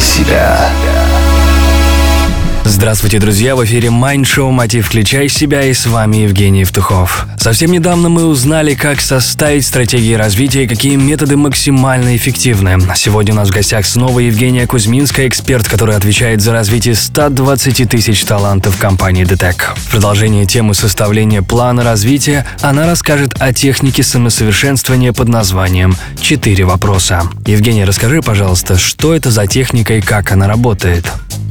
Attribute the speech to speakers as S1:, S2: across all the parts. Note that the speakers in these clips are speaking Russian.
S1: себя.
S2: Здравствуйте, друзья! В эфире Mind Show «Мотив. Включай себя» и с вами Евгений Евтухов. Совсем недавно мы узнали, как составить стратегии развития и какие методы максимально эффективны. Сегодня у нас в гостях снова Евгения Кузьминская, эксперт, который отвечает за развитие 120 тысяч талантов компании DTEC. В продолжение темы составления плана развития она расскажет о технике самосовершенствования под названием «Четыре вопроса». Евгения, расскажи, пожалуйста, что это за техника и как она работает?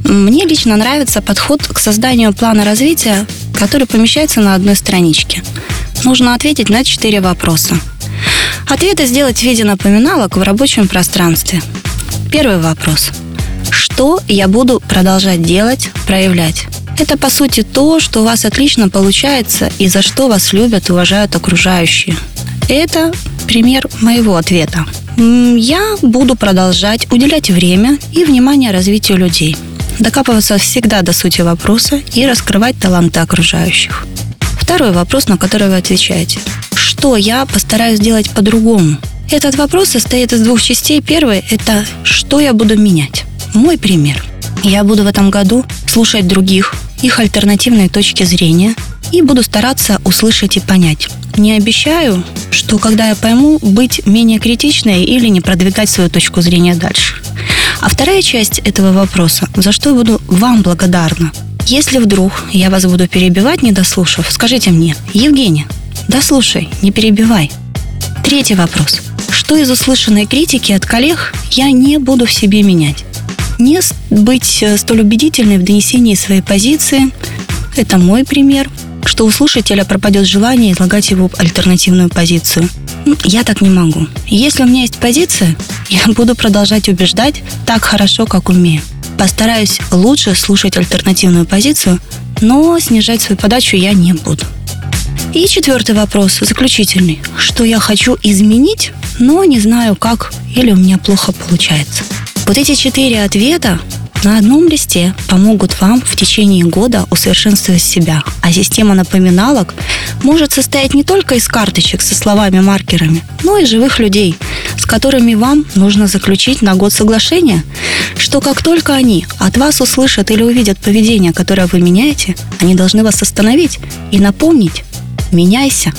S3: Мне лично нравится подход к созданию плана развития, который помещается на одной страничке. Нужно ответить на четыре вопроса. Ответы сделать в виде напоминалок в рабочем пространстве. Первый вопрос. Что я буду продолжать делать, проявлять? Это, по сути, то, что у вас отлично получается и за что вас любят и уважают окружающие. Это пример моего ответа. Я буду продолжать уделять время и внимание развитию людей – докапываться всегда до сути вопроса и раскрывать таланты окружающих. Второй вопрос, на который вы отвечаете. Что я постараюсь сделать по-другому? Этот вопрос состоит из двух частей. Первый – это что я буду менять. Мой пример. Я буду в этом году слушать других, их альтернативные точки зрения и буду стараться услышать и понять. Не обещаю, что когда я пойму, быть менее критичной или не продвигать свою точку зрения дальше. А вторая часть этого вопроса, за что я буду вам благодарна. Если вдруг я вас буду перебивать, не дослушав, скажите мне, Евгения, дослушай, не перебивай. Третий вопрос. Что из услышанной критики от коллег я не буду в себе менять? Не быть э, столь убедительной в донесении своей позиции. Это мой пример что у слушателя пропадет желание излагать его альтернативную позицию. Я так не могу. Если у меня есть позиция, я буду продолжать убеждать так хорошо, как умею. Постараюсь лучше слушать альтернативную позицию, но снижать свою подачу я не буду. И четвертый вопрос, заключительный. Что я хочу изменить, но не знаю как или у меня плохо получается. Вот эти четыре ответа на одном листе помогут вам в течение года усовершенствовать себя, а система напоминалок может состоять не только из карточек со словами-маркерами, но и живых людей, с которыми вам нужно заключить на год соглашение, что как только они от вас услышат или увидят поведение, которое вы меняете, они должны вас остановить и напомнить «меняйся».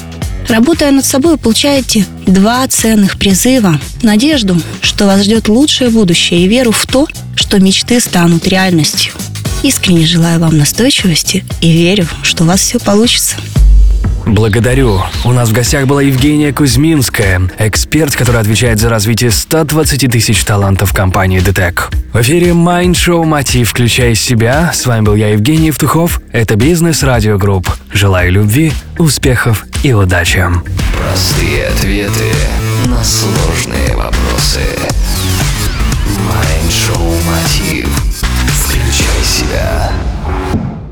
S3: Работая над собой, получаете два ценных призыва. Надежду, что вас ждет лучшее будущее и веру в то, что мечты станут реальностью. Искренне желаю вам настойчивости и верю, что у вас все получится.
S2: Благодарю. У нас в гостях была Евгения Кузьминская, эксперт, который отвечает за развитие 120 тысяч талантов компании ДТЭК. В эфире Mind Show «Мотив. Включай себя». С вами был я, Евгений Евтухов. Это Бизнес Радио Групп. Желаю любви, успехов и удачи.
S1: Простые ответы на сложные вопросы.